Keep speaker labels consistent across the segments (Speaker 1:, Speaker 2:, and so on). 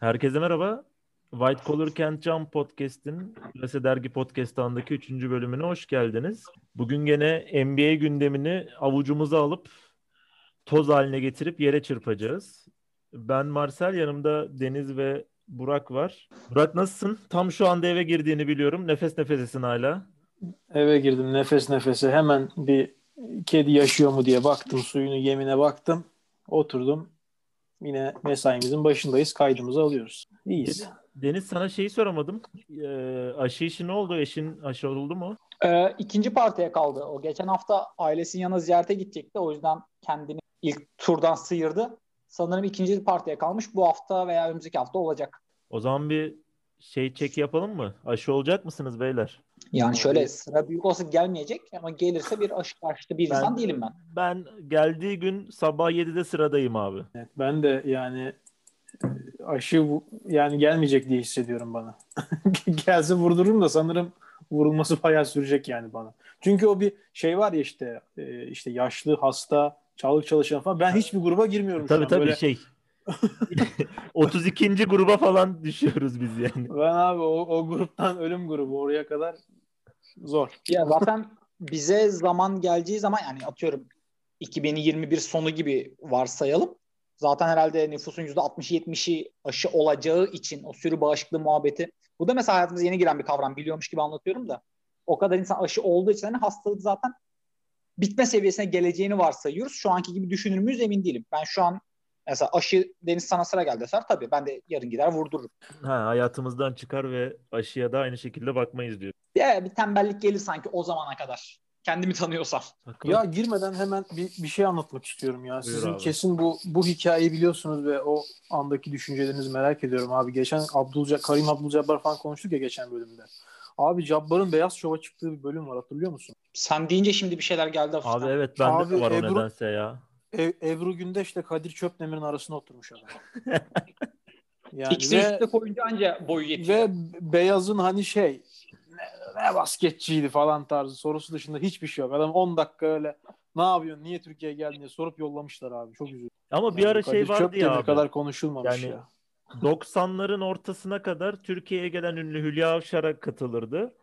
Speaker 1: Herkese merhaba. White Collar Can't Jump Podcast'in Plase Dergi Podcast'andaki 3. bölümüne hoş geldiniz. Bugün gene NBA gündemini avucumuza alıp toz haline getirip yere çırpacağız. Ben Marcel, yanımda Deniz ve Burak var. Burak nasılsın? Tam şu anda eve girdiğini biliyorum. Nefes nefesesin hala.
Speaker 2: Eve girdim nefes nefese. Hemen bir kedi yaşıyor mu diye baktım. Suyunu yemine baktım. Oturdum. Yine mesaimizin başındayız. Kaydımızı alıyoruz. İyiyiz.
Speaker 1: Deniz sana şeyi soramadım. Ee, aşı işi ne oldu? Eşin aşı oldu mu?
Speaker 3: Ee, ikinci partiye kaldı. O geçen hafta ailesinin yanına ziyarete gidecekti. O yüzden kendini ilk turdan sıyırdı. Sanırım ikinci partiye kalmış. Bu hafta veya önümüzdeki hafta olacak.
Speaker 1: O zaman bir şey çek yapalım mı? Aşı olacak mısınız beyler?
Speaker 3: Yani şöyle sıra büyük olsa gelmeyecek ama gelirse bir aşı karşıtı bir
Speaker 1: Ben-
Speaker 3: insan değilim ben.
Speaker 1: Ben geldiği gün sabah 7'de sıradayım abi.
Speaker 2: Evet, ben de yani e, aşı yani gelmeyecek diye hissediyorum bana. Gelse vurdururum da sanırım vurulması bayağı sürecek yani bana. Çünkü o bir şey var ya işte e, işte yaşlı, hasta, sağlık çalışan falan. Ben hiçbir gruba girmiyorum şu
Speaker 1: Tabii
Speaker 2: an.
Speaker 1: tabii
Speaker 2: Böyle-
Speaker 1: şey. 32. gruba falan düşüyoruz biz yani.
Speaker 2: Ben abi o, o gruptan ölüm grubu oraya kadar zor.
Speaker 3: Ya zaten bize zaman geleceği zaman yani atıyorum 2021 sonu gibi varsayalım. Zaten herhalde nüfusun %60-70'i aşı olacağı için o sürü bağışıklığı muhabbeti. Bu da mesela hayatımıza yeni giren bir kavram. Biliyormuş gibi anlatıyorum da. O kadar insan aşı olduğu için hani hastalık zaten bitme seviyesine geleceğini varsayıyoruz. Şu anki gibi düşünür müyüz emin değilim. Ben şu an mesela aşı Deniz sana sıra geldi deser tabii ben de yarın gider vurdururum.
Speaker 1: Ha, hayatımızdan çıkar ve aşıya da aynı şekilde bakmayız diyor.
Speaker 3: Ya bir tembellik gelir sanki o zamana kadar. Kendimi tanıyorsam.
Speaker 1: Bakalım.
Speaker 2: Ya girmeden hemen bir, bir şey anlatmak istiyorum ya. Sizin
Speaker 1: abi.
Speaker 2: kesin bu bu hikayeyi biliyorsunuz ve o andaki düşüncelerinizi merak ediyorum abi. Geçen Abdülca Karim Abdülcabbar falan konuştuk ya geçen bölümde. Abi Cabbar'ın Beyaz Şov'a çıktığı bir bölüm var hatırlıyor musun?
Speaker 3: Sen deyince şimdi bir şeyler geldi hafiften.
Speaker 1: Abi evet bende
Speaker 2: Abi
Speaker 1: de var o
Speaker 2: Ebru-
Speaker 1: nedense ya.
Speaker 2: Ev, Ebru Gündeş'le Kadir Çöpdemir'in arasına oturmuş adam. yani
Speaker 3: İkisi
Speaker 2: ve,
Speaker 3: üstte koyunca anca boyu yetiyor.
Speaker 2: ve Beyaz'ın hani şey ne, ne basketçiydi falan tarzı sorusu dışında hiçbir şey yok. Adam 10 dakika öyle ne yapıyorsun niye Türkiye'ye geldin diye sorup yollamışlar abi. Çok üzüldüm.
Speaker 1: Ama bir
Speaker 2: Yani
Speaker 1: ara şey
Speaker 2: Kadir
Speaker 1: vardı ya abi.
Speaker 2: kadar konuşulmamış
Speaker 1: Yani-
Speaker 2: ya.
Speaker 1: 90'ların ortasına kadar Türkiye'ye gelen ünlü Hülya Avşar'a katılırdı.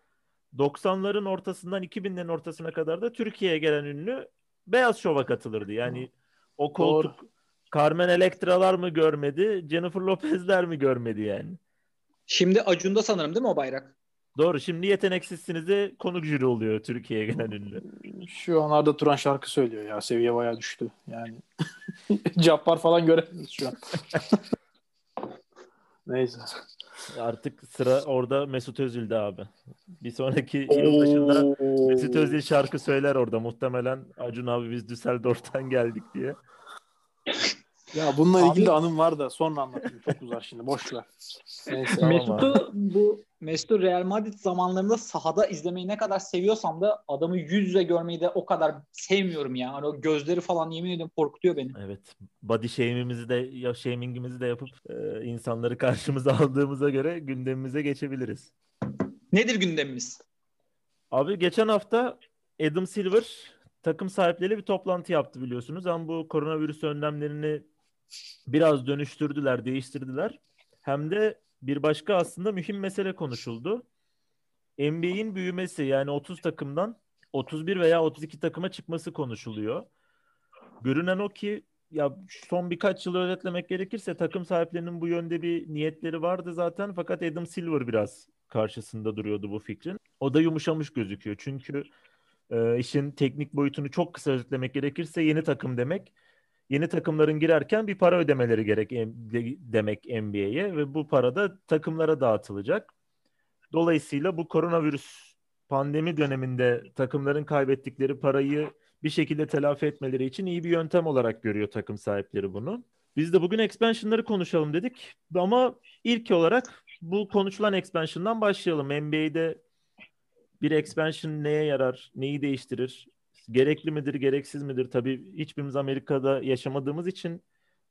Speaker 1: 90'ların ortasından 2000'lerin ortasına kadar da Türkiye'ye gelen ünlü Beyaz Şov'a katılırdı. Yani o koltuk Carmen Electra'lar mı görmedi, Jennifer Lopez'ler mi görmedi yani.
Speaker 3: Şimdi Acun'da sanırım değil mi o bayrak?
Speaker 1: Doğru. Şimdi yeteneksizsiniz de konuk jüri oluyor Türkiye'ye gelen ünlü.
Speaker 2: Şu an Arda Turan şarkı söylüyor ya. Seviye bayağı düştü. Yani Cappar falan göremiyoruz şu an. Neyse.
Speaker 1: Artık sıra orada Mesut Özil'de abi. Bir sonraki yıl başında Mesut Özil şarkı söyler orada muhtemelen. Acun abi biz Düsseldorf'tan geldik diye.
Speaker 2: Ya bununla
Speaker 3: Abi-
Speaker 2: ilgili de anım var da sonra anlatayım. Çok uzar şimdi. Boş ver. Neyse.
Speaker 3: Mesut'u bu Mesut'u Real Madrid zamanlarında sahada izlemeyi ne kadar seviyorsam da adamı yüz yüze görmeyi de o kadar sevmiyorum ya. Hani o gözleri falan yemin ediyorum korkutuyor beni.
Speaker 1: Evet. Body shaming'imizi de ya shaming'imizi de yapıp e, insanları karşımıza aldığımıza göre gündemimize geçebiliriz.
Speaker 3: Nedir gündemimiz?
Speaker 1: Abi geçen hafta Adam Silver takım sahipleriyle bir toplantı yaptı biliyorsunuz. Ama bu koronavirüs önlemlerini biraz dönüştürdüler, değiştirdiler. Hem de bir başka aslında mühim mesele konuşuldu. NBA'in büyümesi yani 30 takımdan 31 veya 32 takıma çıkması konuşuluyor. Görünen o ki ya son birkaç yılı özetlemek gerekirse takım sahiplerinin bu yönde bir niyetleri vardı zaten fakat Adam Silver biraz karşısında duruyordu bu fikrin. O da yumuşamış gözüküyor. Çünkü e, işin teknik boyutunu çok kısa özetlemek gerekirse yeni takım demek. Yeni takımların girerken bir para ödemeleri gerek em- de- demek NBA'ye ve bu para da takımlara dağıtılacak. Dolayısıyla bu koronavirüs pandemi döneminde takımların kaybettikleri parayı bir şekilde telafi etmeleri için iyi bir yöntem olarak görüyor takım sahipleri bunu. Biz de bugün expansion'ları konuşalım dedik. Ama ilk olarak bu konuşulan expansion'dan başlayalım. NBA'de bir expansion neye yarar, neyi değiştirir? Gerekli midir, gereksiz midir? Tabii hiçbirimiz Amerika'da yaşamadığımız için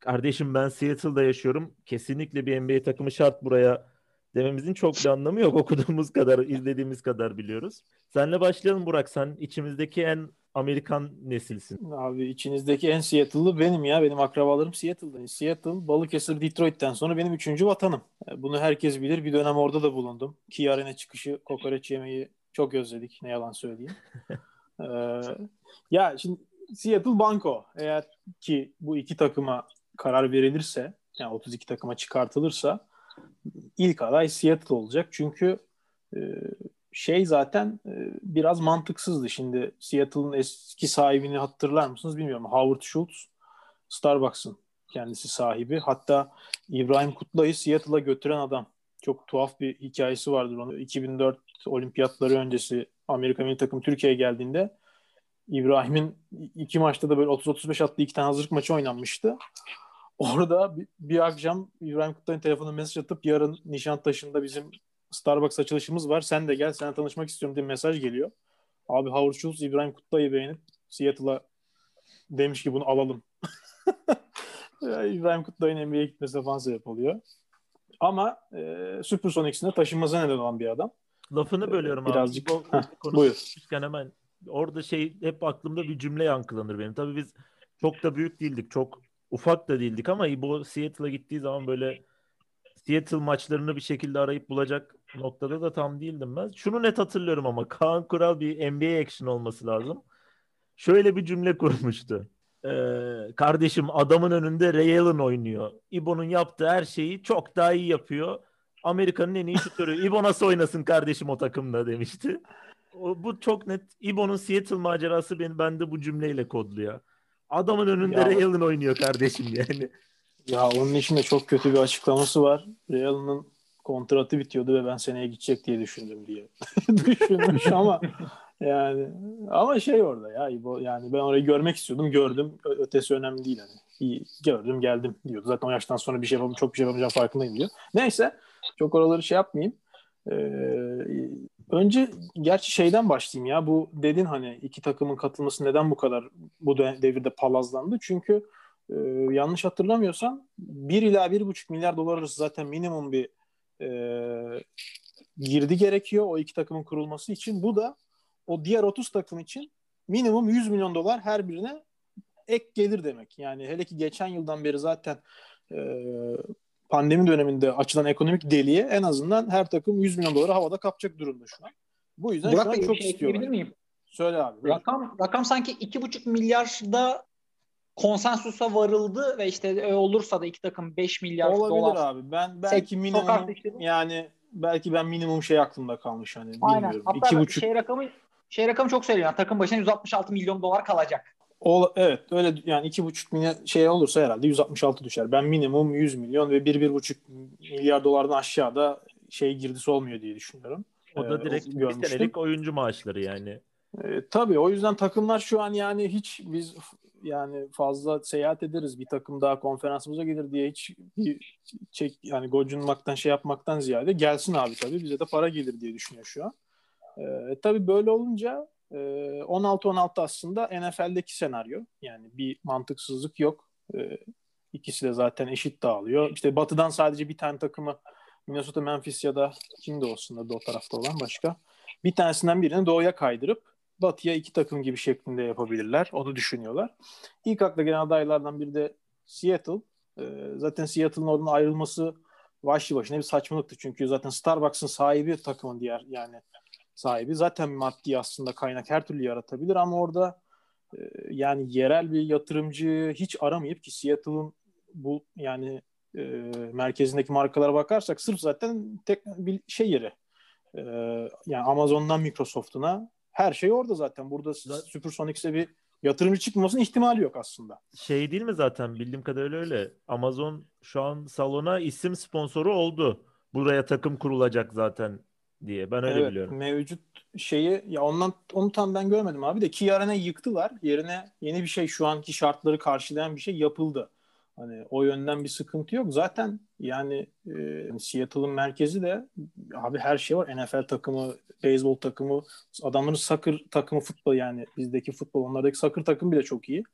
Speaker 1: kardeşim ben Seattle'da yaşıyorum. Kesinlikle bir NBA takımı şart buraya dememizin çok bir anlamı yok. Okuduğumuz kadar, izlediğimiz kadar biliyoruz. Senle başlayalım Burak. Sen içimizdeki en Amerikan nesilsin.
Speaker 2: Abi içinizdeki en Seattle'lı benim ya. Benim akrabalarım Seattle'da. Seattle, Balıkesir, Detroit'ten sonra benim üçüncü vatanım. E, bunu herkes bilir. Bir dönem orada da bulundum. Ki Arena çıkışı kokoreç yemeği çok özledik. Ne yalan söyleyeyim. ee, ya şimdi Seattle Banko. Eğer ki bu iki takıma karar verilirse yani 32 takıma çıkartılırsa ilk aday Seattle olacak. Çünkü e, şey zaten e, biraz mantıksızdı. Şimdi Seattle'ın eski sahibini hatırlar mısınız bilmiyorum. Howard Schultz Starbucks'ın kendisi sahibi. Hatta İbrahim Kutlay'ı Seattle'a götüren adam. Çok tuhaf bir hikayesi vardır onun. 2004 olimpiyatları öncesi Amerika milli takım Türkiye'ye geldiğinde İbrahim'in iki maçta da böyle 30-35 attığı iki tane hazırlık maçı oynanmıştı. Orada bir, bir akşam İbrahim Kutlay'ın telefonuna mesaj atıp yarın Nişantaşı'nda bizim Starbucks açılışımız var. Sen de gel. Sana tanışmak istiyorum diye mesaj geliyor. Abi Howard Schultz İbrahim Kutlay'ı beğenip Seattle'a demiş ki bunu alalım. İbrahim Kutlay'ın NBA'ye gitmesine falan sebep oluyor. Ama e, Supersonics'ine taşınmasına neden olan bir adam.
Speaker 1: Lafını bölüyorum
Speaker 2: Birazcık.
Speaker 1: abi.
Speaker 2: Birazcık. Buyur.
Speaker 1: Hemen orada şey hep aklımda bir cümle yankılanır benim. Tabii biz çok da büyük değildik. Çok ufak da değildik ama bu Seattle'a gittiği zaman böyle Seattle maçlarını bir şekilde arayıp bulacak noktada da tam değildim ben. Şunu net hatırlıyorum ama Kaan Kural bir NBA action olması lazım. Şöyle bir cümle kurmuştu. Ee, kardeşim adamın önünde Ray Allen oynuyor. İbo'nun yaptığı her şeyi çok daha iyi yapıyor. Amerika'nın en iyi şutörü. İbo nasıl oynasın kardeşim o takımda demişti. O, bu çok net. İbo'nun Seattle macerası beni bende bu cümleyle kodluyor. Adamın önünde ya, Ray Allen oynuyor kardeşim yani.
Speaker 2: Ya onun için de çok kötü bir açıklaması var. Ray Allen'ın kontratı bitiyordu ve ben seneye gidecek diye düşündüm diye. Düşünmüş ama yani ama şey orada ya yani ben orayı görmek istiyordum gördüm ötesi önemli değil hani iyi gördüm geldim diyordu zaten o yaştan sonra bir şey yapamam çok bir şey yapamayacağım farkındayım diyor neyse çok oraları şey yapmayayım ee, önce gerçi şeyden başlayayım ya bu dedin hani iki takımın katılması neden bu kadar bu devirde palazlandı çünkü e, yanlış hatırlamıyorsam 1 ila 1,5 milyar dolar arası zaten minimum bir e, girdi gerekiyor o iki takımın kurulması için. Bu da o diğer 30 takım için minimum 100 milyon dolar her birine ek gelir demek. Yani hele ki geçen yıldan beri zaten e, pandemi döneminde açılan ekonomik deliğe en azından her takım 100 milyon doları havada kapacak durumda şu an. Bu yüzden
Speaker 3: Burak
Speaker 2: şu an
Speaker 3: Bey,
Speaker 2: çok
Speaker 3: şey
Speaker 2: istiyorlar.
Speaker 3: miyim?
Speaker 2: Söyle abi. Buyur.
Speaker 3: Rakam, rakam sanki 2,5 milyarda konsensusa varıldı ve işte olursa da iki takım 5 milyar
Speaker 2: Olabilir
Speaker 3: dolar.
Speaker 2: abi. Ben belki minimum yani belki ben minimum şey aklımda kalmış hani
Speaker 3: Aynen.
Speaker 2: bilmiyorum.
Speaker 3: Hatta
Speaker 2: İki buçuk...
Speaker 3: şey rakamı şey rakamı çok söylüyor. Yani takım başına 166 milyon dolar kalacak.
Speaker 2: O, evet öyle yani iki buçuk milyon şey olursa herhalde 166 düşer. Ben minimum 100 milyon ve bir bir buçuk milyar dolardan aşağıda şey girdisi olmuyor diye düşünüyorum.
Speaker 1: O da direkt ee, bir senelik oyuncu maaşları yani.
Speaker 2: E, tabii o yüzden takımlar şu an yani hiç biz yani fazla seyahat ederiz bir takım daha konferansımıza gelir diye hiç bir çek yani gocunmaktan şey yapmaktan ziyade gelsin abi tabii bize de para gelir diye düşünüyor şu an. E, tabii böyle olunca e, 16-16 aslında NFL'deki senaryo. Yani bir mantıksızlık yok. E, ikisi de zaten eşit dağılıyor. İşte batıdan sadece bir tane takımı Minnesota, Memphis ya da kimde olsun da o tarafta olan başka. Bir tanesinden birini doğuya kaydırıp batıya iki takım gibi şeklinde yapabilirler. Onu düşünüyorlar. İlk akla gelen adaylardan biri de Seattle. Ee, zaten Seattle'ın oradan ayrılması başlı başına bir saçmalıktı. Çünkü zaten Starbucks'ın sahibi takımın diğer yani sahibi. Zaten maddi aslında kaynak her türlü yaratabilir ama orada e, yani yerel bir yatırımcı hiç aramayıp ki Seattle'ın bu yani e, merkezindeki markalara bakarsak sırf zaten tek bir şey yeri. E, yani Amazon'dan Microsoft'una her şey orada zaten. Burada Supersonics'e bir yatırımcı çıkmasının ihtimali yok aslında.
Speaker 1: Şey değil mi zaten bildiğim kadarıyla öyle. Amazon şu an salona isim sponsoru oldu. Buraya takım kurulacak zaten diye. Ben öyle
Speaker 2: evet,
Speaker 1: biliyorum.
Speaker 2: Mevcut şeyi ya ondan onu tam ben görmedim abi de ki Arena'yı yıktılar. Yerine yeni bir şey şu anki şartları karşılayan bir şey yapıldı. Hani o yönden bir sıkıntı yok. Zaten yani e, Seattle'ın merkezi de abi her şey var. NFL takımı, beyzbol takımı, adamların soccer takımı futbol yani bizdeki futbol onlardaki soccer takımı bile çok iyi.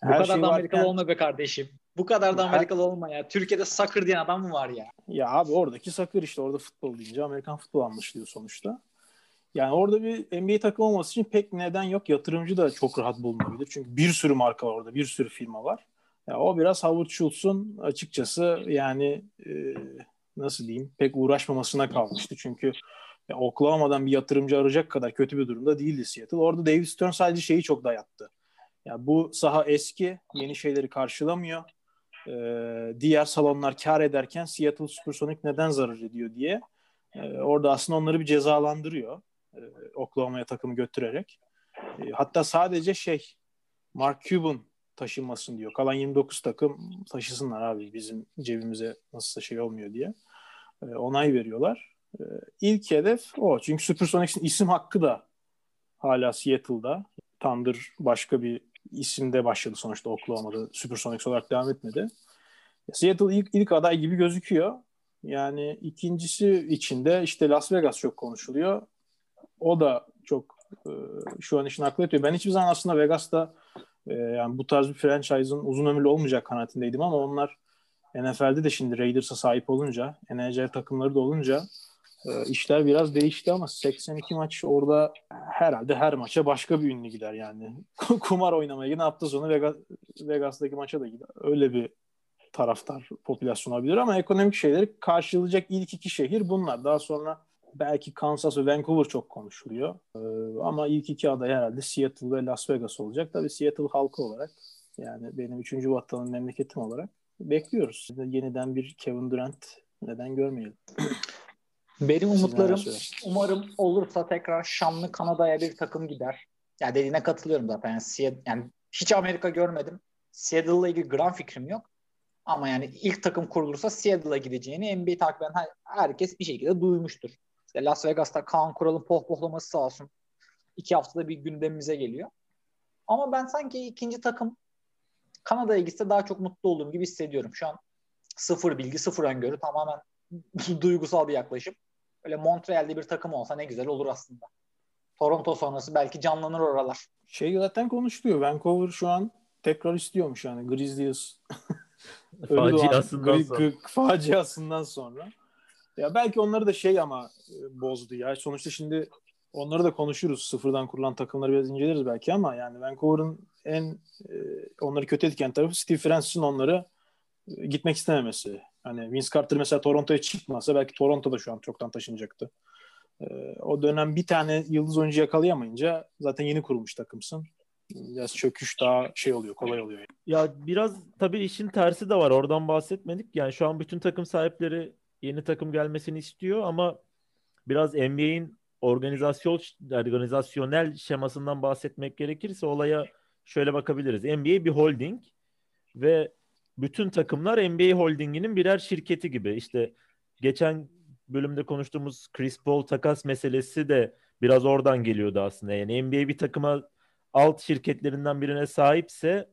Speaker 3: Her Bu kadar şey da Amerikalı varken... olma be kardeşim. Bu kadar da Amerikalı olma ya. Türkiye'de soccer diyen adam mı var ya?
Speaker 2: Ya abi oradaki soccer işte orada futbol deyince Amerikan futbol anlaşılıyor sonuçta. Yani orada bir NBA takım olması için pek neden yok. Yatırımcı da çok rahat bulunabilir. Çünkü bir sürü marka var orada. Bir sürü firma var. Yani o biraz Howard Schultz'un açıkçası yani e, nasıl diyeyim pek uğraşmamasına kalmıştı. Çünkü ya Oklahoma'dan bir yatırımcı arayacak kadar kötü bir durumda değildi Seattle. Orada David Stern sadece şeyi çok dayattı. Ya bu saha eski, yeni şeyleri karşılamıyor. Ee, diğer salonlar kar ederken Seattle Supersonic neden zarar ediyor diye. Ee, orada aslında onları bir cezalandırıyor. Ee, Oklahoma'ya takımı götürerek. Ee, hatta sadece şey Mark Cuban taşınmasın diyor. Kalan 29 takım taşısınlar abi bizim cebimize nasılsa şey olmuyor diye. Ee, onay veriyorlar. Ee, ilk hedef o. Çünkü Supersonics'in isim hakkı da hala Seattle'da. Thunder başka bir isimde başladı sonuçta Oklahoma'da. Supersonics olarak devam etmedi. Seattle ilk, ilk aday gibi gözüküyor. Yani ikincisi içinde işte Las Vegas çok konuşuluyor. O da çok e, şu an işin aklı ediyor. Ben hiçbir zaman aslında Vegas'ta e, yani bu tarz bir franchise'ın uzun ömürlü olmayacak kanaatindeydim ama onlar NFL'de de şimdi Raiders'a sahip olunca, NHL takımları da olunca e, işler biraz değişti ama 82 maç orada herhalde her maça başka bir ünlü gider yani. Kumar oynamaya yine hafta sonu Vegas, Vegas'taki maça da gider. Öyle bir taraftar popülasyon olabilir ama ekonomik şeyleri karşılayacak ilk iki şehir bunlar. Daha sonra belki Kansas ve Vancouver çok konuşuluyor. Ee, ama ilk iki aday herhalde Seattle ve Las Vegas olacak. Tabii Seattle halkı olarak yani benim üçüncü vatanın memleketim olarak bekliyoruz. Yeniden bir Kevin Durant neden görmeyelim.
Speaker 3: Benim umutlarım umarım olursa tekrar şanlı Kanada'ya bir takım gider. Ya yani dediğine katılıyorum zaten. Yani, Seattle, yani hiç Amerika görmedim. Seattle'la ilgili gram fikrim yok. Ama yani ilk takım kurulursa Seattle'a gideceğini NBA takip eden herkes bir şekilde duymuştur. İşte Las Vegas'ta Kaan Kural'ın pohpohlaması sağ olsun. İki haftada bir gündemimize geliyor. Ama ben sanki ikinci takım Kanada'ya gitse daha çok mutlu olduğum gibi hissediyorum. Şu an sıfır bilgi, sıfır öngörü tamamen duygusal bir yaklaşım. Öyle Montreal'de bir takım olsa ne güzel olur aslında. Toronto sonrası belki canlanır oralar.
Speaker 2: Şey zaten konuşuluyor. Vancouver şu an tekrar istiyormuş yani Grizzlies.
Speaker 1: faciasından
Speaker 2: sonra. faciasından sonra. Ya belki onları da şey ama e, bozdu ya. Sonuçta şimdi onları da konuşuruz. Sıfırdan kurulan takımları biraz inceleriz belki ama yani Vancouver'ın en e, onları kötü etken tarafı Steve Francis'in onları e, gitmek istememesi. Hani Vince Carter mesela Toronto'ya çıkmasa belki Toronto'da şu an çoktan taşınacaktı. E, o dönem bir tane yıldız oyuncu yakalayamayınca zaten yeni kurulmuş takımsın. Biraz çöküş daha şey oluyor, kolay oluyor.
Speaker 1: Ya biraz tabii işin tersi de var. Oradan bahsetmedik. Yani şu an bütün takım sahipleri yeni takım gelmesini istiyor ama biraz NBA'in organizasyon organizasyonel şemasından bahsetmek gerekirse olaya şöyle bakabiliriz. NBA bir holding ve bütün takımlar NBA holdinginin birer şirketi gibi. İşte geçen bölümde konuştuğumuz Chris Paul takas meselesi de biraz oradan geliyordu aslında. Yani NBA bir takıma alt şirketlerinden birine sahipse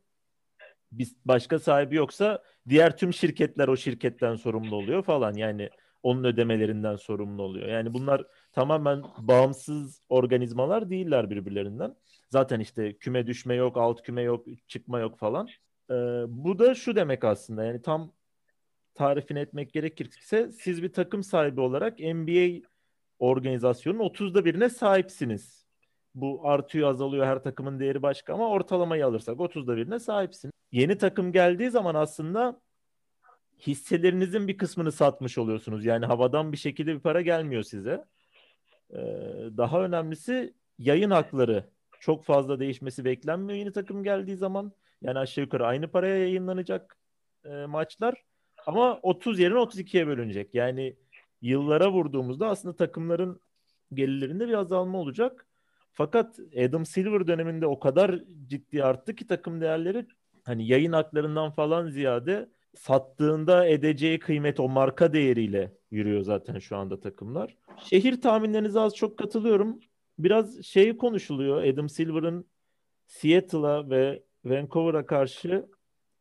Speaker 1: biz başka sahibi yoksa diğer tüm şirketler o şirketten sorumlu oluyor falan. Yani onun ödemelerinden sorumlu oluyor. Yani bunlar tamamen bağımsız organizmalar değiller birbirlerinden. Zaten işte küme düşme yok, alt küme yok, çıkma yok falan. Ee, bu da şu demek aslında yani tam tarifini etmek gerekirse siz bir takım sahibi olarak NBA organizasyonun 30'da birine sahipsiniz. Bu artıyor azalıyor her takımın değeri başka ama ortalamayı alırsak 30'da birine sahipsin. Yeni takım geldiği zaman aslında hisselerinizin bir kısmını satmış oluyorsunuz. Yani havadan bir şekilde bir para gelmiyor size. Ee, daha önemlisi yayın hakları çok fazla değişmesi beklenmiyor yeni takım geldiği zaman. Yani aşağı yukarı aynı paraya yayınlanacak e, maçlar ama 30 yerine 32'ye bölünecek. Yani yıllara vurduğumuzda aslında takımların gelirlerinde bir azalma olacak. Fakat Adam Silver döneminde o kadar ciddi arttı ki takım değerleri hani yayın haklarından falan ziyade sattığında edeceği kıymet o marka değeriyle yürüyor zaten şu anda takımlar. Şehir tahminlerinize az çok katılıyorum. Biraz şey konuşuluyor. Adam Silver'ın Seattle'a ve Vancouver'a karşı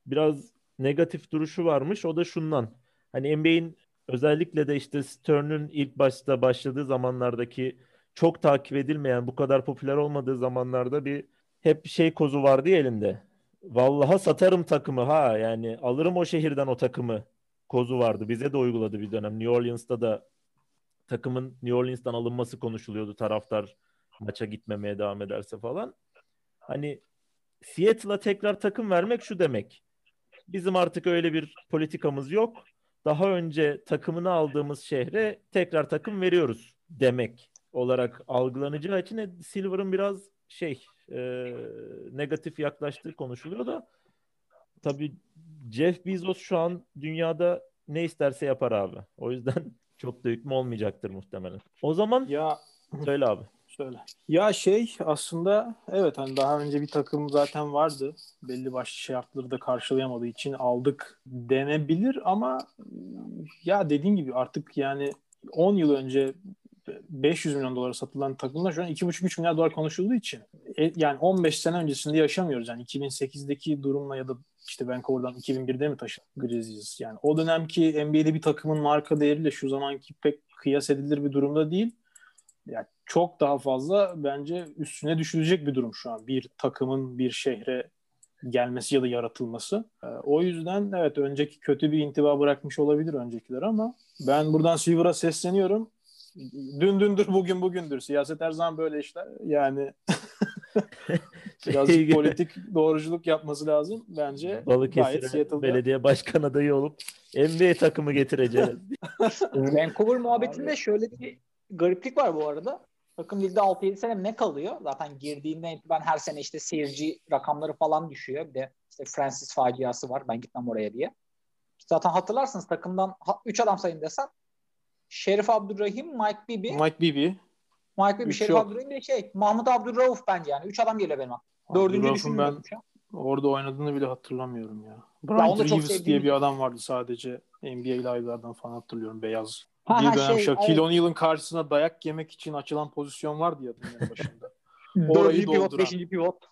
Speaker 1: biraz negatif duruşu varmış. O da şundan. Hani NBA'in özellikle de işte Stern'ün ilk başta başladığı zamanlardaki çok takip edilmeyen, bu kadar popüler olmadığı zamanlarda bir hep şey kozu vardı ya elinde. Vallaha satarım takımı ha yani alırım o şehirden o takımı kozu vardı. Bize de uyguladı bir dönem. New Orleans'ta da takımın New Orleans'tan alınması konuşuluyordu. Taraftar maça gitmemeye devam ederse falan. Hani Seattle'a tekrar takım vermek şu demek. Bizim artık öyle bir politikamız yok. Daha önce takımını aldığımız şehre tekrar takım veriyoruz demek olarak algılanacağı için Silver'ın biraz şey e, negatif yaklaştığı konuşuluyor da tabii Jeff Bezos şu an dünyada ne isterse yapar abi. O yüzden çok da hükmü olmayacaktır muhtemelen. O zaman
Speaker 2: Ya
Speaker 1: söyle abi.
Speaker 2: Şöyle. Ya şey aslında evet hani daha önce bir takım zaten vardı. Belli başlı şartları da karşılayamadığı için aldık denebilir ama ya dediğin gibi artık yani 10 yıl önce 500 milyon dolara satılan takımlar şu an 2,5-3 milyar dolar konuşulduğu için e, yani 15 sene öncesinde yaşamıyoruz. Yani 2008'deki durumla ya da işte Vancouver'dan 2001'de mi taşıdı Grizzlies? Yani o dönemki NBA'de bir takımın marka değeriyle şu zamanki pek kıyas edilir bir durumda değil. Yani çok daha fazla bence üstüne düşülecek bir durum şu an. Bir takımın bir şehre gelmesi ya da yaratılması. Ee, o yüzden evet önceki kötü bir intiba bırakmış olabilir öncekiler ama ben buradan Silver'a sesleniyorum. Dün dündür bugün bugündür. Siyaset her zaman böyle işler. Yani birazcık politik doğruculuk yapması lazım. Bence Seattle'da
Speaker 1: belediye başkan adayı olup NBA takımı getireceğiz.
Speaker 3: Vancouver muhabbetinde şöyle bir gariplik var bu arada. Takım ligde 6-7 sene ne kalıyor? Zaten girdiğinden itibaren her sene işte seyirci rakamları falan düşüyor. Bir de işte Francis faciası var. Ben gitmem oraya diye. Zaten hatırlarsınız takımdan 3 adam sayın desen Şerif Abdurrahim, Mike Bibi.
Speaker 2: Mike Bibi.
Speaker 3: Mike Bibi,
Speaker 2: Üç
Speaker 3: Şerif
Speaker 2: yok.
Speaker 3: Abdurrahim de şey Mahmut Abdurrauf bence yani. 3 adam geliyor benim aklıma. Dördüncü düşünmüyorum
Speaker 2: ben orada oynadığını bile hatırlamıyorum ya.
Speaker 3: Ya
Speaker 2: Brian
Speaker 3: çok
Speaker 2: Reeves diye bir adam vardı sadece. NBA live'lardan falan hatırlıyorum. Beyaz.
Speaker 3: Ha,
Speaker 2: bir
Speaker 3: ha,
Speaker 2: dönem
Speaker 3: şey,
Speaker 2: Shaquille
Speaker 3: evet.
Speaker 2: O'Neal'ın karşısına dayak yemek için açılan pozisyon vardı ya dünyanın başında. Orayı dolduran.
Speaker 3: beşinci pivot.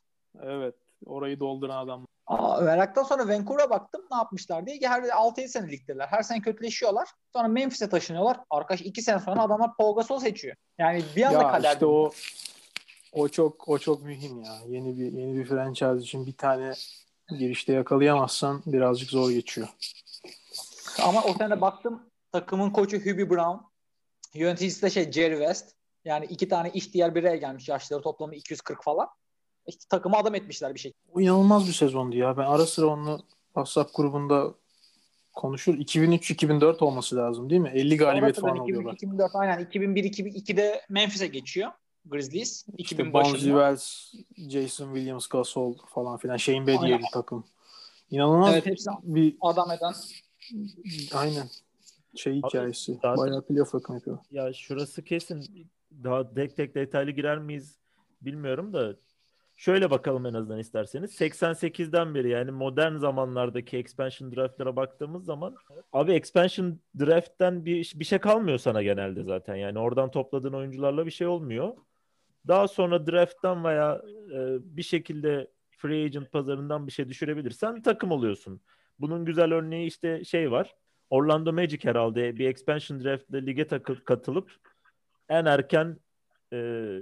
Speaker 2: evet. Orayı dolduran adam.
Speaker 3: Aa, meraktan sonra Vancouver'a baktım ne yapmışlar diye. Her 6-7 seneliktirler. Her sene kötüleşiyorlar. Sonra Memphis'e taşınıyorlar. Arkadaş 2 sene sonra adamlar Paul Gasol seçiyor. Yani bir anda
Speaker 2: Ya
Speaker 3: kader.
Speaker 2: işte o o çok o çok mühim ya. Yeni bir yeni bir franchise için bir tane girişte yakalayamazsan birazcık zor geçiyor.
Speaker 3: Ama o sene baktım takımın koçu Hubie Brown. Yöneticisi de şey Jerry West. Yani iki tane diğer bireye gelmiş. Yaşları toplamı 240 falan. İşte takımı adam etmişler bir şey.
Speaker 2: O inanılmaz bir sezondu ya. Ben ara sıra onu WhatsApp grubunda konuşur. 2003-2004 olması lazım değil mi? 50 galibiyet falan
Speaker 3: 2003,
Speaker 2: alıyorlar.
Speaker 3: 2004 aynen 2001-2002'de Memphis'e geçiyor. Grizzlies. 2000
Speaker 2: İşte Bonzi. Wells, Jason Williams, Gasol falan filan. Shane Bedier
Speaker 3: Aynen.
Speaker 2: takım. İnanılmaz
Speaker 3: Evet hepsi
Speaker 2: bir
Speaker 3: adam eden.
Speaker 2: aynen şey hikayesi.
Speaker 1: zaten-
Speaker 2: Bayağı playoff takım yapıyor.
Speaker 1: Ya şurası kesin. Daha tek tek detaylı girer miyiz bilmiyorum da şöyle bakalım en azından isterseniz. 88'den beri yani modern zamanlardaki expansion draftlara baktığımız zaman abi expansion draft'ten bir, bir şey kalmıyor sana genelde zaten. Yani oradan topladığın oyuncularla bir şey olmuyor. Daha sonra draft'tan veya e, bir şekilde free agent pazarından bir şey düşürebilirsen takım oluyorsun. Bunun güzel örneği işte şey var. Orlando Magic herhalde bir expansion draft ile lige takı- katılıp en erken e,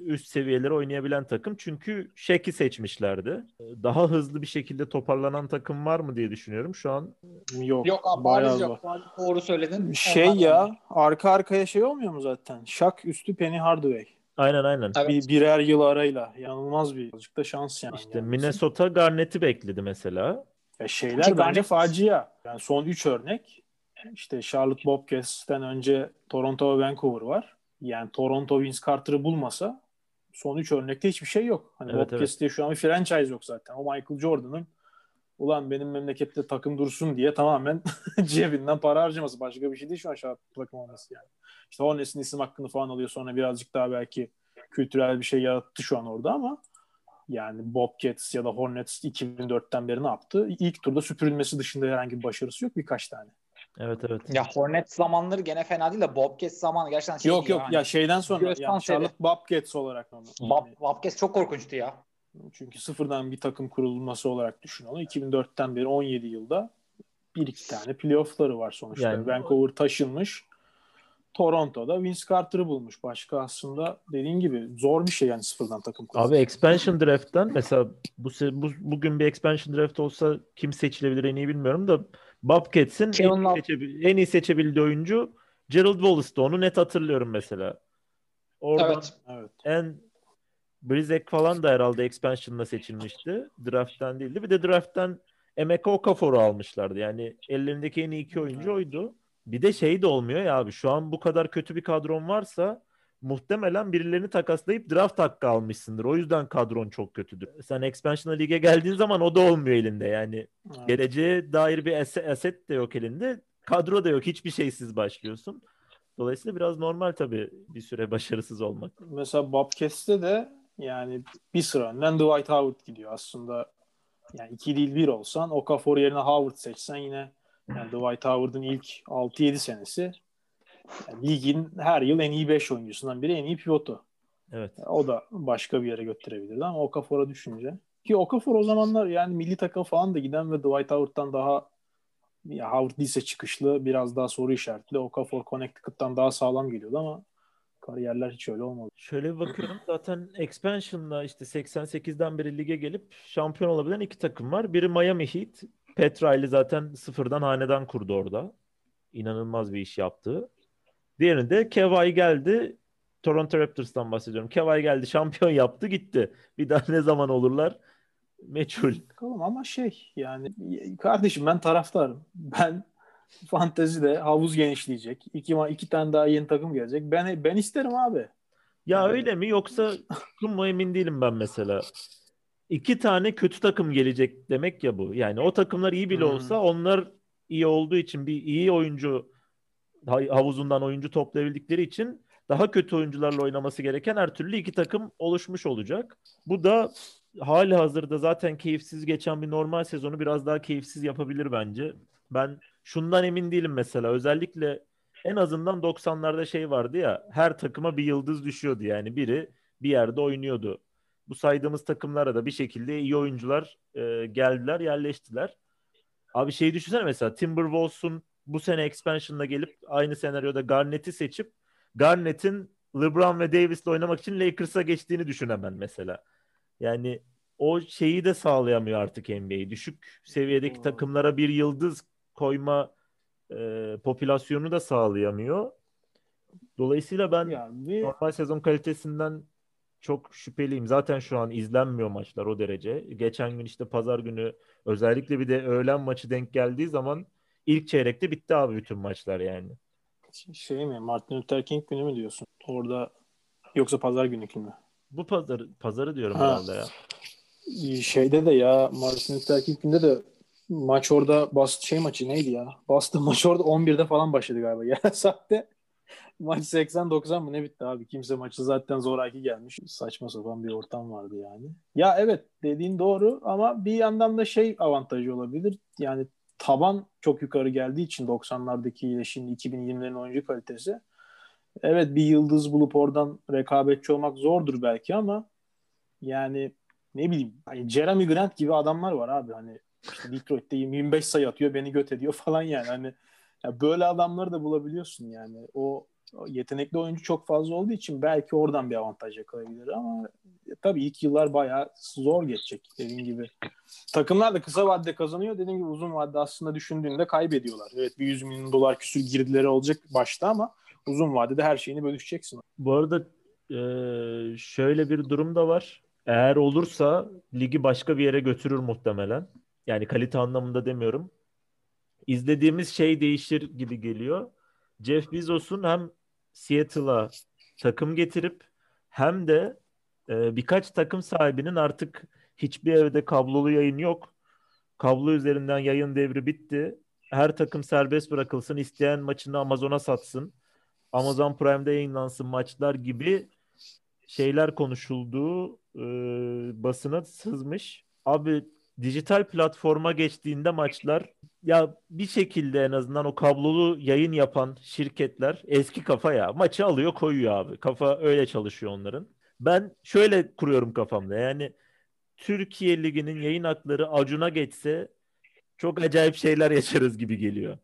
Speaker 1: üst seviyeleri oynayabilen takım. Çünkü Shaq'i seçmişlerdi. Daha hızlı bir şekilde toparlanan takım var mı diye düşünüyorum. Şu an
Speaker 2: Yok.
Speaker 3: Yok abi
Speaker 2: bayağı
Speaker 3: bariz yok. Bariz Doğru söyledin.
Speaker 2: Şey ya arka arkaya şey olmuyor mu zaten? Shaq üstü Penny Hardaway.
Speaker 1: aynen aynen.
Speaker 3: Evet.
Speaker 2: Bir, birer yıl arayla. İnanılmaz bir azıcık da şans yani.
Speaker 1: İşte
Speaker 2: Yani.
Speaker 1: Minnesota Garnett'i bekledi mesela.
Speaker 2: Ya şeyler
Speaker 3: Ki
Speaker 2: bence
Speaker 3: Garnett-
Speaker 2: facia. Yani son 3 örnek. İşte Charlotte Bobcats'ten önce Toronto ve Vancouver var. Yani Toronto Vince Carter'ı bulmasa son 3 örnekte hiçbir şey yok. Hani
Speaker 1: Evet,
Speaker 2: Bobcats diye şu an bir franchise yok zaten. O Michael Jordan'ın ulan benim memlekette takım dursun diye tamamen cebinden para harcaması. Başka bir şey değil şu an Charlotte takım olması yani. İşte Hornets'in isim hakkını falan alıyor sonra birazcık daha belki kültürel bir şey yarattı şu an orada ama yani Bobcats ya da Hornets 2004'ten beri ne yaptı? İlk turda süpürülmesi dışında herhangi bir başarısı yok birkaç tane.
Speaker 1: Evet evet.
Speaker 3: Ya Hornets zamanları gene fena değil de Bobcats zamanı gerçekten şey
Speaker 2: yok yok ya şeyden sonra yani
Speaker 3: kanseri.
Speaker 2: Charlotte Bobcats olarak onu.
Speaker 3: Bob,
Speaker 2: Yani
Speaker 3: Bobcats çok korkunçtu ya.
Speaker 2: çünkü sıfırdan bir takım kurulması olarak düşün onu. 2004'ten beri 17 yılda bir iki tane playoff'ları var sonuçta.
Speaker 1: Yani-
Speaker 2: Vancouver taşınmış. Toronto'da Vince Carter'ı bulmuş. Başka aslında dediğin gibi zor bir şey yani sıfırdan takım kurmak.
Speaker 1: Abi expansion draft'tan mesela bu, se- bu bugün bir expansion draft olsa kim seçilebilir en iyi bilmiyorum da Bobcats'in en, iyi seçebil- en iyi seçebildiği oyuncu Gerald Wallace'da onu net hatırlıyorum mesela. Oradan
Speaker 3: Evet.
Speaker 2: Evet.
Speaker 1: en Brizek falan da herhalde expansion'la seçilmişti. Draft'tan değildi. Bir de draft'tan Emeka Okafor'u almışlardı. Yani ellerindeki en iyi iki oyuncu oydu. Bir de şey de olmuyor ya abi. Şu an bu kadar kötü bir kadron varsa muhtemelen birilerini takaslayıp draft hakkı almışsındır. O yüzden kadron çok kötüdür. Sen expansion'a lige geldiğin zaman o da olmuyor elinde. Yani
Speaker 2: Evet.
Speaker 1: geleceğe dair bir ase- asset de yok elinde. Kadro da yok. Hiçbir şeysiz başlıyorsun. Dolayısıyla biraz normal tabii bir süre başarısız olmak.
Speaker 2: Mesela Bobcats'te de yani bir sıra önden Dwight Howard gidiyor. Aslında yani iki değil bir olsan Okafor yerine Howard seçsen yine yani Dwight Howard'ın ilk 6-7 senesi yani ligin her yıl en iyi 5 oyuncusundan biri en iyi pivotu.
Speaker 1: Evet.
Speaker 2: O da başka bir yere götürebilirdi ama Okafor'a düşünce. Ki Okafor o zamanlar yani milli takım falan da giden ve Dwight Howard'dan daha ya Howard lise çıkışlı biraz daha soru işaretli. Okafor Connecticut'tan daha sağlam geliyordu ama kariyerler hiç öyle olmadı.
Speaker 1: Şöyle bakıyorum zaten expansion'la işte 88'den beri lige gelip şampiyon olabilen iki takım var. Biri Miami Heat. Riley zaten sıfırdan hanedan kurdu orada. İnanılmaz bir iş yaptı. Diğerinde Kevay geldi. Toronto Raptors'tan bahsediyorum. Kevay geldi şampiyon yaptı gitti. Bir daha ne zaman olurlar meçhul.
Speaker 2: Bakalım ama şey yani kardeşim ben taraftarım. Ben fantezide havuz genişleyecek. İki, iki tane daha yeni takım gelecek. Ben ben isterim abi.
Speaker 1: Ya
Speaker 2: Evet.
Speaker 1: öyle mi yoksa mu emin değilim ben mesela. İki tane kötü takım gelecek demek ya bu. Yani o takımlar iyi bile
Speaker 2: Hmm.
Speaker 1: olsa onlar iyi olduğu için bir iyi oyuncu havuzundan oyuncu toplayabildikleri için daha kötü oyuncularla oynaması gereken her türlü iki takım oluşmuş olacak. Bu da hali hazırda zaten keyifsiz geçen bir normal sezonu biraz daha keyifsiz yapabilir bence. Ben şundan emin değilim mesela. Özellikle en azından 90'larda şey vardı ya her takıma bir yıldız düşüyordu yani biri bir yerde oynuyordu. Bu saydığımız takımlara da bir şekilde iyi oyuncular e, geldiler yerleştiler. Abi şeyi düşünsene mesela Timberwolves'un bu sene expansion'da gelip aynı senaryoda Garnett'i seçip Garnett'in LeBron ve Davis'le oynamak için Lakers'a geçtiğini düşün hemen mesela. Yani o şeyi de sağlayamıyor artık NBA. Düşük seviyedeki
Speaker 2: Hmm.
Speaker 1: takımlara bir yıldız koyma e, popülasyonu da sağlayamıyor. Dolayısıyla ben
Speaker 2: Yani bir
Speaker 1: normal sezon kalitesinden çok şüpheliyim. Zaten şu an izlenmiyor maçlar o derece. Geçen gün işte pazar günü özellikle bir de öğlen maçı denk geldiği zaman ilk çeyrekte bitti abi bütün maçlar yani.
Speaker 2: şey mi Martin Luther King günü mü diyorsun? Orada yoksa pazar günü mü?
Speaker 1: Bu pazar pazarı diyorum
Speaker 2: Ha.
Speaker 1: herhalde ya.
Speaker 2: Şeyde de ya Martin Luther King günde de maç orada Boston şey maçı neydi ya? Boston maçı orada 11'de falan başladı galiba. Ya saatte maç 80-90 mı ne bitti abi? Kimse maçı zaten zoraki gelmiş. Saçma sapan bir ortam vardı yani. Ya evet dediğin doğru ama bir yandan da şey avantajı olabilir. Yani taban çok yukarı geldiği için 90'lardaki ile şimdi 2020'lerin oyuncu kalitesi. Evet bir yıldız bulup oradan rekabetçi olmak zordur belki ama yani ne bileyim hani Jeremy Grant gibi adamlar var abi. Hani işte Detroit'te 25 sayı atıyor beni göt ediyor falan yani. Hani ya böyle adamları da bulabiliyorsun yani. O, yetenekli oyuncu çok fazla olduğu için belki oradan bir avantaj yakalayabilir ama e, tabii ilk yıllar bayağı zor geçecek dediğin gibi. Takımlar da kısa vadede kazanıyor dediğim gibi uzun vadede aslında düşündüğünde kaybediyorlar. Evet bir 100 milyon dolar küsür girdileri olacak başta ama uzun vadede her şeyini bölüşeceksin.
Speaker 1: Bu arada e, şöyle bir durum da var. Eğer olursa ligi başka bir yere götürür muhtemelen. Yani kalite anlamında demiyorum. İzlediğimiz şey değişir gibi geliyor. Jeff Bezos'un hem Seattle'a takım getirip hem de e, birkaç takım sahibinin artık hiçbir evde kablolu yayın yok. Kablo üzerinden yayın devri bitti. Her takım serbest bırakılsın. isteyen maçını Amazon'a satsın. Amazon Prime'de yayınlansın maçlar gibi şeyler konuşulduğu e, basına sızmış. Abi dijital platforma geçtiğinde maçlar ya bir şekilde en azından o kablolu yayın yapan şirketler eski kafa ya maçı alıyor koyuyor abi. Kafa öyle çalışıyor onların. Ben şöyle kuruyorum kafamda yani Türkiye Ligi'nin yayın hakları Acun'a geçse çok acayip şeyler yaşarız gibi geliyor.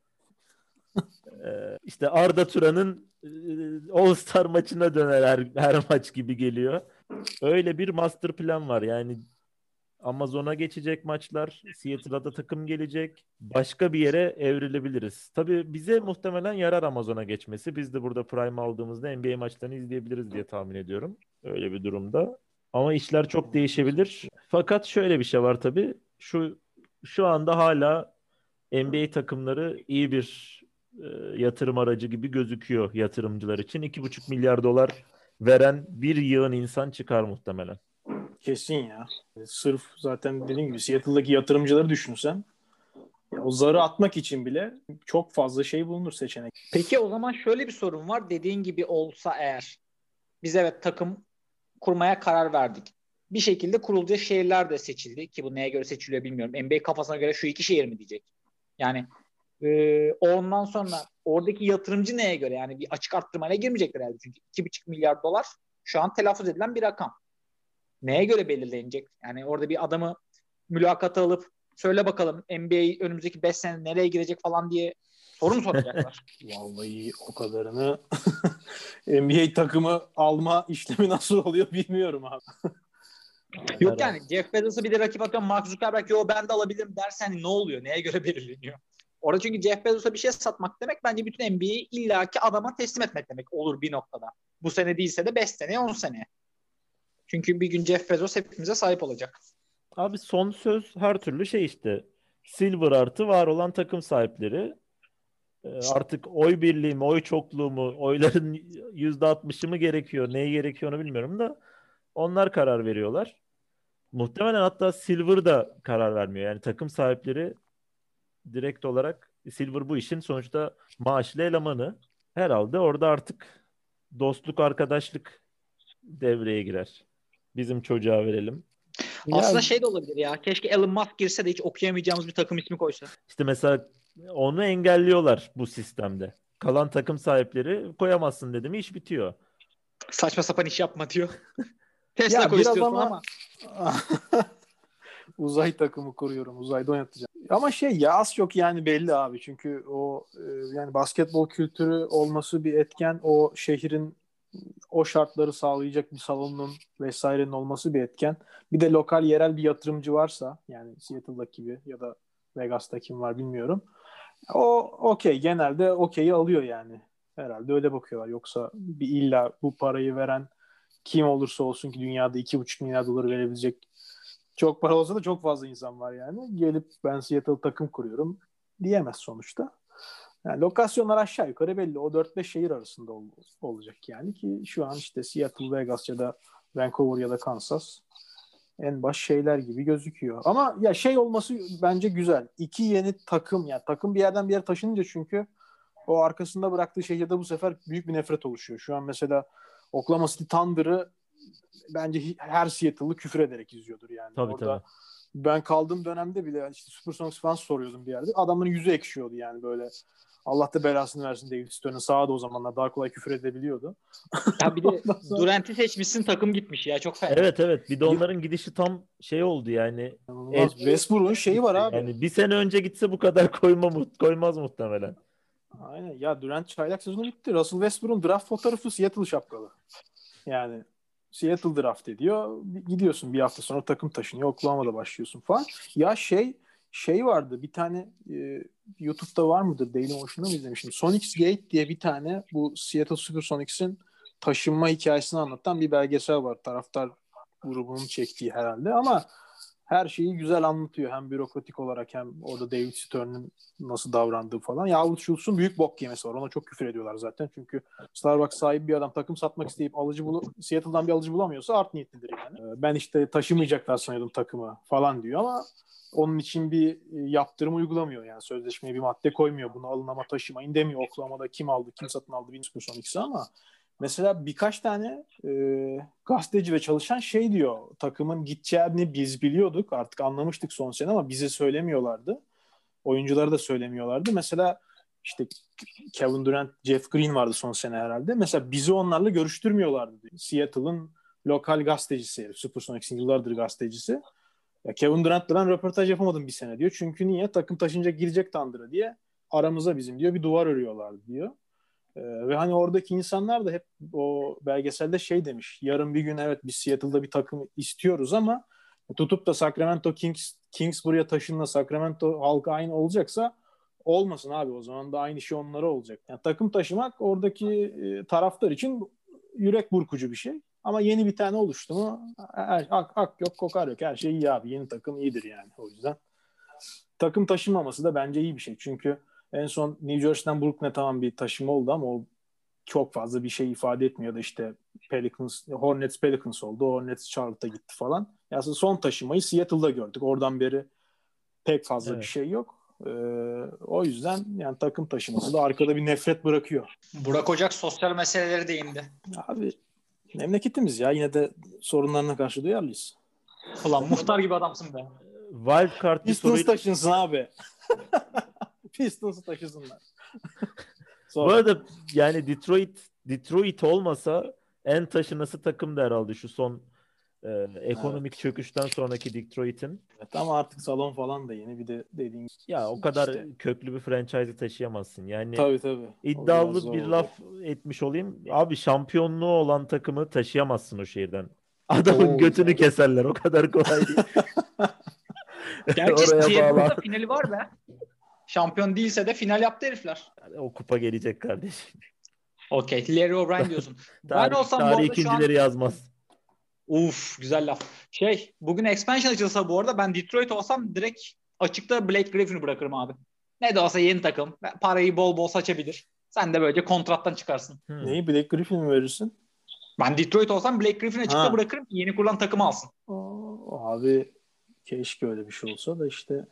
Speaker 1: Ee, işte Arda Turan'ın e, All Star maçına döner her, her maç gibi geliyor. Öyle bir master plan var yani Amazon'a geçecek maçlar. Seattle'a da takım gelecek. Başka bir yere evrilebiliriz. Tabii bize muhtemelen yarar Amazon'a geçmesi. Biz de burada Prime aldığımızda NBA maçlarını izleyebiliriz diye tahmin ediyorum. Öyle bir durumda. Ama işler çok değişebilir. Fakat şöyle bir şey var tabii. Şu şu anda hala NBA takımları iyi bir e, yatırım aracı gibi gözüküyor yatırımcılar için. 2,5 milyar dolar veren bir yığın insan çıkar muhtemelen.
Speaker 2: Kesin ya. Sırf zaten dediğim gibi Seattle'daki yatırımcıları düşünsen ya o zarı atmak için bile çok fazla şey bulunur seçenek.
Speaker 3: Peki o zaman şöyle bir sorun var. Dediğin gibi olsa eğer biz evet takım kurmaya karar verdik. Bir şekilde kurulacak şehirler de seçildi ki bu neye göre seçiliyor bilmiyorum. NBA kafasına göre şu iki şehir mi diyecek. Yani e, ondan sonra oradaki yatırımcı neye göre yani bir açık arttırmayla girmeyecekler herhalde. Çünkü 2,5 milyar dolar şu an telaffuz edilen bir rakam. Neye göre belirlenecek? Yani orada bir adamı mülakata alıp söyle bakalım NBA önümüzdeki 5 sene nereye girecek falan diye soru mu soracaklar?
Speaker 2: Vallahi o kadarını NBA takımı alma işlemi nasıl oluyor bilmiyorum abi.
Speaker 3: Yok yani Jeff Bezos'a bir de rakip atıyorum Mark Zuckerberg yo ben de alabilirim dersen ne oluyor? Neye göre belirleniyor? Orada çünkü Jeff Bezos'a bir şey satmak demek bence bütün NBA'yi illaki adama teslim etmek demek olur bir noktada. Bu sene değilse de 5 sene 10 sene. Çünkü bir gün Jeff Bezos hepimize sahip olacak.
Speaker 1: Abi son söz her türlü şey işte. Silver artı var olan takım sahipleri. Ee, artık oy birliği mi, oy çokluğu mu, oyların %60'ı mı gerekiyor, neyi gerekiyor onu bilmiyorum da onlar karar veriyorlar. Muhtemelen hatta Silver da karar vermiyor. Yani takım sahipleri direkt olarak Silver bu işin sonuçta maaşlı elemanı. Herhalde orada artık dostluk, arkadaşlık devreye girer. Bizim çocuğa verelim.
Speaker 3: Aslında ya, şey de olabilir ya. Keşke Elon Musk girse de hiç okuyamayacağımız bir takım ismi koysa.
Speaker 1: İşte mesela onu engelliyorlar bu sistemde. Kalan takım sahipleri koyamazsın dedim iş bitiyor.
Speaker 3: Saçma sapan iş yapma diyor. Tesla ya, koy istiyorsun ama. ama.
Speaker 2: uzay takımı kuruyorum. Uzayda oynatacağım. Ama şey ya az çok yani belli abi. Çünkü o e, yani basketbol kültürü olması bir etken. O şehrin o şartları sağlayacak bir salonun vesairenin olması bir etken. Bir de lokal yerel bir yatırımcı varsa yani Seattle'daki gibi ya da Vegas'ta kim var bilmiyorum. O okey genelde okey'i alıyor yani. Herhalde öyle bakıyorlar. Yoksa bir illa bu parayı veren kim olursa olsun ki dünyada 2,5 milyar doları verebilecek çok para olsa da çok fazla insan var yani. Gelip ben Seattle takım kuruyorum diyemez sonuçta. Yani lokasyonlar aşağı yukarı belli. O 4-5 şehir arasında ol, olacak yani ki şu an işte Seattle, Vegas ya da Vancouver ya da Kansas en baş şeyler gibi gözüküyor. Ama ya şey olması bence güzel. İki yeni takım ya takım bir yerden bir yere taşınınca çünkü o arkasında bıraktığı şehirde bu sefer büyük bir nefret oluşuyor. Şu an mesela Oklahoma City Thunder'ı bence her Seattle'lı küfür ederek izliyordur yani.
Speaker 1: Tabii Orada tabii.
Speaker 2: Ben kaldığım dönemde bile işte Supersonics falan soruyordum bir yerde. Adamların yüzü ekşiyordu yani böyle. Allah da belasını versin David Stern'ın sağa da o zamanlar daha kolay küfür edebiliyordu.
Speaker 3: Ya bir de Durant'i seçmişsin takım gitmiş ya çok fena.
Speaker 1: Evet evet bir de onların gidişi tam şey oldu yani.
Speaker 2: Westbrook'un şeyi var abi.
Speaker 1: Yani bir sene önce gitse bu kadar koyma, koymaz muhtemelen.
Speaker 2: Aynen ya Durant çaylak sezonu bitti. Russell Westbrook'un draft fotoğrafı Seattle şapkalı. Yani Seattle draft ediyor. Gidiyorsun bir hafta sonra takım taşınıyor. Oklahoma'da başlıyorsun falan. Ya şey şey vardı bir tane e, YouTube'da var mıdır? Daily Motion'da mı izlemiştim? Sonics Gate diye bir tane bu Seattle Supersonics'in taşınma hikayesini anlatan bir belgesel var. Taraftar grubunun çektiği herhalde ama her şeyi güzel anlatıyor. Hem bürokratik olarak hem orada David Stern'ın nasıl davrandığı falan. Yahut Schultz'un büyük bok yemesi var. Ona çok küfür ediyorlar zaten. Çünkü Starbucks sahibi bir adam takım satmak isteyip alıcı bulu Seattle'dan bir alıcı bulamıyorsa art niyetlidir yani. Ee, ben işte taşımayacaklar sanıyordum takımı falan diyor ama onun için bir e, yaptırım uygulamıyor yani sözleşmeye bir madde koymuyor bunu alın ama taşımayın demiyor Oklahoma'da kim aldı kim satın aldı bilmiyorum son ikisi ama Mesela birkaç tane e, gazeteci ve çalışan şey diyor. Takımın gideceğini biz biliyorduk. Artık anlamıştık son sene ama bize söylemiyorlardı. Oyuncuları da söylemiyorlardı. Mesela işte Kevin Durant, Jeff Green vardı son sene herhalde. Mesela bizi onlarla görüştürmüyorlardı. Diyor. Seattle'ın lokal gazetecisi, Supersonics'in yıllardır gazetecisi. Ya Kevin Durant'la ben röportaj yapamadım bir sene diyor. Çünkü niye? Takım taşınca girecek Tandır'a diye aramıza bizim diyor bir duvar örüyorlardı diyor. Ee, ve hani oradaki insanlar da hep o belgeselde şey demiş. Yarın bir gün evet biz Seattle'da bir takım istiyoruz ama Tutup da Sacramento Kings Kings buraya taşınla Sacramento halkı aynı olacaksa olmasın abi o zaman da aynı şey onlara olacak. Yani takım taşımak oradaki e, taraftar için yürek burkucu bir şey. Ama yeni bir tane oluştu mu her, ak, ak yok kokar yok her şey iyi abi. Yeni takım iyidir yani o yüzden. Takım taşımaması da bence iyi bir şey. Çünkü en son New Jersey'den Brooklyn'e tamam bir taşıma oldu ama o çok fazla bir şey ifade etmiyordu. İşte Pelicans, Hornets Pelicans oldu. Hornets Charlotte'a gitti falan. Yani son taşımayı Seattle'da gördük. Oradan beri pek fazla evet. bir şey yok. Ee, o yüzden yani takım taşıması da arkada bir nefret bırakıyor.
Speaker 3: Burak Ocak sosyal meseleleri değindi.
Speaker 2: Abi memleketimiz ya yine de sorunlarına karşı duyarlıyız.
Speaker 3: Ulan muhtar gibi adamsın be.
Speaker 1: Wild card
Speaker 2: Pistons soruyu... taşınsın abi. Pistons'u taşısınlar.
Speaker 1: Bu arada yani Detroit Detroit olmasa en taşınası takım da herhalde şu son e, ekonomik evet. çöküşten sonraki Detroit'in.
Speaker 2: Evet, ama artık salon falan da yeni bir de dediğin
Speaker 1: Ya o kadar işte. köklü bir franchise'ı taşıyamazsın. Yani
Speaker 2: tabii, tabii.
Speaker 1: iddialı bir laf etmiş olayım. Abi şampiyonluğu olan takımı taşıyamazsın o şehirden. Adamın Oo, götünü yani. keserler. O kadar kolay değil.
Speaker 3: Gerçi Seattle'da finali var be. Şampiyon değilse de final yaptı herifler.
Speaker 1: Yani o kupa gelecek kardeşim.
Speaker 3: Okey. Larry O'Brien diyorsun.
Speaker 1: tarih, ben olsam tarih ikincileri an... yazmaz.
Speaker 3: Uf güzel laf. Şey bugün expansion açılsa bu arada ben Detroit olsam direkt açıkta Blake Griffin'i bırakırım abi. Ne de olsa yeni takım. Parayı bol bol saçabilir. Sen de böylece kontrattan çıkarsın.
Speaker 2: Hmm. Neyi Blake Griffin mi verirsin?
Speaker 3: Ben Detroit olsam Blake Griffin'i açıkta ha. bırakırım ki yeni kurulan takımı alsın.
Speaker 2: Oo, abi keşke öyle bir şey olsa da işte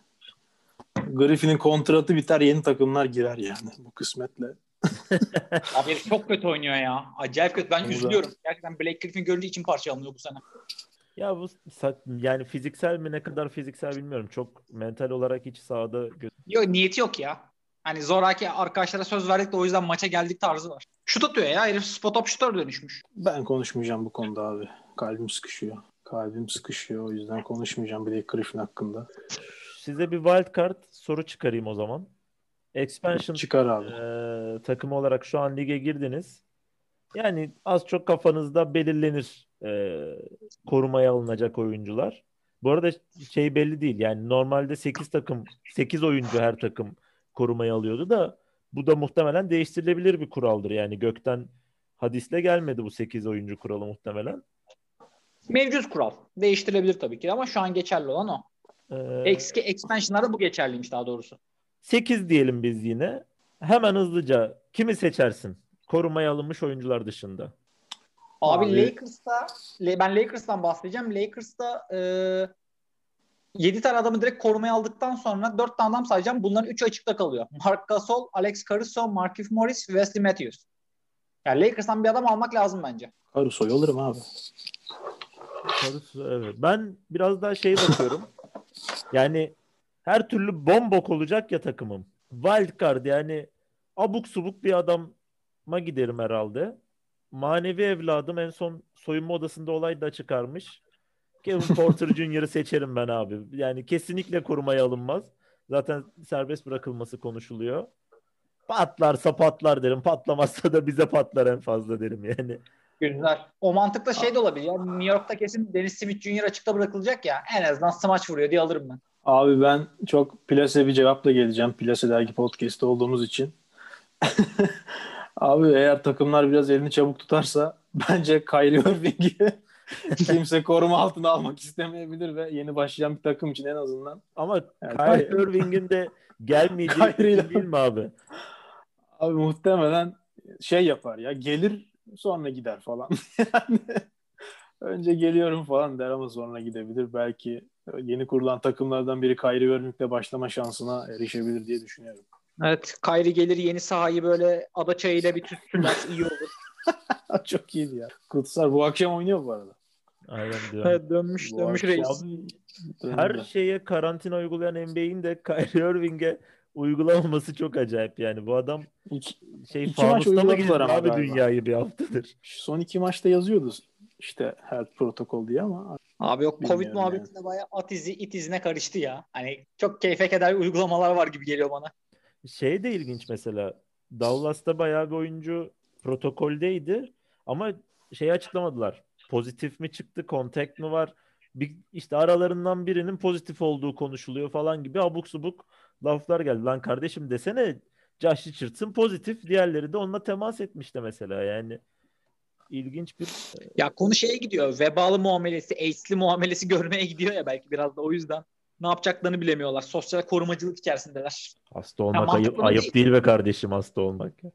Speaker 2: Griffin'in kontratı biter yeni takımlar girer yani bu kısmetle.
Speaker 3: Abi çok kötü oynuyor ya. Acayip kötü. Ben Burada. üzülüyorum. Gerçekten Blake Griffin görünce için parçalanıyor bu sene.
Speaker 1: Ya bu yani fiziksel mi ne kadar fiziksel bilmiyorum. Çok mental olarak hiç sahada
Speaker 3: Yok niyeti yok ya. Hani zoraki arkadaşlara söz verdik de o yüzden maça geldik tarzı var. Şut atıyor ya. Herif spot up şutör dönüşmüş.
Speaker 2: Ben konuşmayacağım bu konuda abi. Kalbim sıkışıyor. Kalbim sıkışıyor. O yüzden konuşmayacağım Blake Griffin hakkında.
Speaker 1: Size bir wild card soru çıkarayım o zaman. Expansion
Speaker 2: Çıkar abi.
Speaker 1: E, takımı olarak şu an lige girdiniz. Yani az çok kafanızda belirlenir e, korumaya alınacak oyuncular. Bu arada şey belli değil. Yani normalde 8 takım 8 oyuncu her takım korumaya alıyordu da bu da muhtemelen değiştirilebilir bir kuraldır. Yani gökten hadisle gelmedi bu 8 oyuncu kuralı muhtemelen.
Speaker 3: Mevcut kural. Değiştirilebilir tabii ki ama şu an geçerli olan o. Ee, Eski expansion'larda bu geçerliymiş daha doğrusu.
Speaker 1: 8 diyelim biz yine. Hemen hızlıca kimi seçersin? Korumaya alınmış oyuncular dışında.
Speaker 3: Abi, Abi Lakers'ta ben Lakers'tan bahsedeceğim. Lakers'ta e, 7 tane adamı direkt korumaya aldıktan sonra 4 tane adam sayacağım. Bunların 3'ü açıkta kalıyor. Mark Gasol, Alex Caruso, Markif Morris, Wesley Matthews. Yani Lakers'tan bir adam almak lazım bence.
Speaker 2: Caruso'yu alırım abi.
Speaker 1: Caruso evet. Ben biraz daha şey bakıyorum. yani her türlü bombok olacak ya takımım. Wild card yani abuk subuk bir adama giderim herhalde. Manevi evladım en son soyunma odasında olay da çıkarmış. Kevin Porter Jr.'ı seçerim ben abi. Yani kesinlikle korumaya alınmaz. Zaten serbest bırakılması konuşuluyor. Patlarsa patlar derim. Patlamazsa da bize patlar en fazla derim yani.
Speaker 3: Güzel. O mantıkla şey de olabilir. Ya. New York'ta kesin Dennis Smith Jr. açıkta bırakılacak ya. En azından smaç vuruyor diye alırım ben.
Speaker 2: Abi ben çok plase bir cevapla geleceğim. Plase dergi podcast'te olduğumuz için. Abi eğer takımlar biraz elini çabuk tutarsa bence Kyrie Irving'i kimse koruma altına almak istemeyebilir ve yeni başlayan bir takım için en azından.
Speaker 1: Ama yani Kyrie Irving'in de gelmeyeceği değil mi abi?
Speaker 2: Abi muhtemelen şey yapar ya gelir sonra gider falan. yani önce geliyorum falan der ama sonra gidebilir. Belki yeni kurulan takımlardan biri Kyrie Irving'le başlama şansına erişebilir diye düşünüyorum.
Speaker 3: Evet. Kyrie gelir yeni sahayı böyle ada çayıyla bir tütsünler iyi olur.
Speaker 2: Çok iyiydi ya. Kutsar bu akşam oynuyor bu arada.
Speaker 1: Aynen
Speaker 3: diyorum. Evet, dönmüş bu dönmüş reis.
Speaker 1: her şeye karantina uygulayan NBA'in de Kyrie Irving'e uygulamaması çok acayip yani. Bu adam iki, şey iki maç mı gidiyor abi galiba. dünyayı bir haftadır.
Speaker 2: Son iki maçta yazıyordu işte health protokol diye ama
Speaker 3: Abi yok Covid muhabbetinde yani. bayağı at izi it izine karıştı ya. Hani çok keyfe keder uygulamalar var gibi geliyor bana.
Speaker 1: Şey de ilginç mesela. Dallas'ta bayağı bir oyuncu protokoldeydi ama şey açıklamadılar. Pozitif mi çıktı, kontak mı var? bir, işte aralarından birinin pozitif olduğu konuşuluyor falan gibi abuk subuk laflar geldi. Lan kardeşim desene Josh Richardson pozitif. Diğerleri de onunla temas etmişti mesela yani. ilginç bir
Speaker 3: Ya konu şeye gidiyor. Vebalı muamelesi, AIDS'li muamelesi görmeye gidiyor ya belki biraz da o yüzden. Ne yapacaklarını bilemiyorlar. Sosyal korumacılık içerisindeler.
Speaker 1: hasta olmak
Speaker 3: mantıklı
Speaker 1: ayıp, ayıp
Speaker 3: değil.
Speaker 1: değil be kardeşim hasta olmak. ya.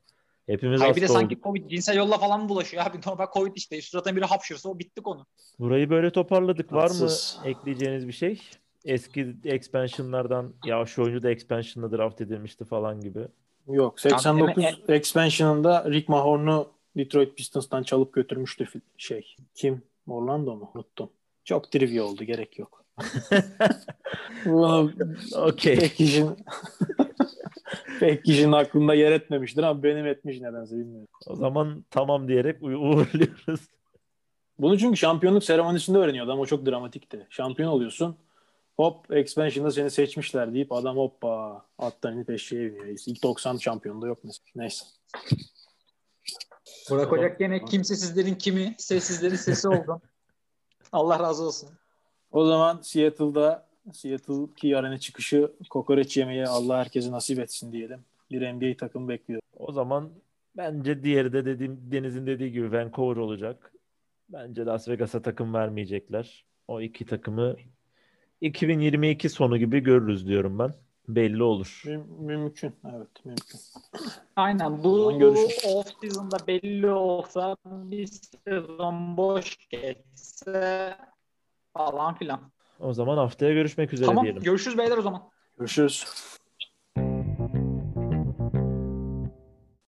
Speaker 1: Hepimiz
Speaker 3: Hayır bir de
Speaker 1: hasta
Speaker 3: sanki
Speaker 1: olduk.
Speaker 3: Covid cinsel yolla falan mı bulaşıyor abi? Normal Covid işte. Suratına biri hapşırsa o bitti konu.
Speaker 1: Burayı böyle toparladık. Var
Speaker 2: Haksız.
Speaker 1: mı ekleyeceğiniz bir şey? Eski expansionlardan ya şu oyuncu da expansion'la draft edilmişti falan gibi.
Speaker 2: Yok.
Speaker 3: Kanka,
Speaker 2: 89
Speaker 3: eme-
Speaker 2: expansion'ında Rick Mahorn'u Detroit Pistons'tan çalıp götürmüştü şey. Kim? Orlando mu? Unuttum. Çok trivia oldu. Gerek yok. Bunu
Speaker 1: Okey.
Speaker 2: pek kişinin pek kişinin aklında yer etmemiştir ama benim etmiş nedense bilmiyorum.
Speaker 1: O zaman tamam diyerek uğurluyoruz.
Speaker 2: Bunu çünkü şampiyonluk seremonisinde öğreniyordu ama o çok dramatikti. Şampiyon oluyorsun. Hop expansion'da seni seçmişler deyip adam hoppa attan inip eşeğe biniyor. İlk 90 şampiyonda yok mesela. Neyse.
Speaker 3: Burak Ocak gene kimsesizlerin kimi, sessizlerin sesi oldu. Allah razı olsun.
Speaker 2: O zaman Seattle'da Seattle ki arena çıkışı kokoreç yemeye Allah herkese nasip etsin diyelim. Bir NBA takım bekliyor.
Speaker 1: O zaman bence diğeri de dediğim Deniz'in dediği gibi Vancouver olacak. Bence Las Vegas'a takım vermeyecekler. O iki takımı 2022 sonu gibi görürüz diyorum ben. Belli olur.
Speaker 2: Müm- mümkün. Evet mümkün.
Speaker 3: Aynen bu, off season'da belli olsa bir sezon boş geçse falan filan.
Speaker 1: O zaman haftaya görüşmek üzere
Speaker 3: Tamam
Speaker 1: diyelim.
Speaker 3: görüşürüz beyler o zaman.
Speaker 2: Görüşürüz.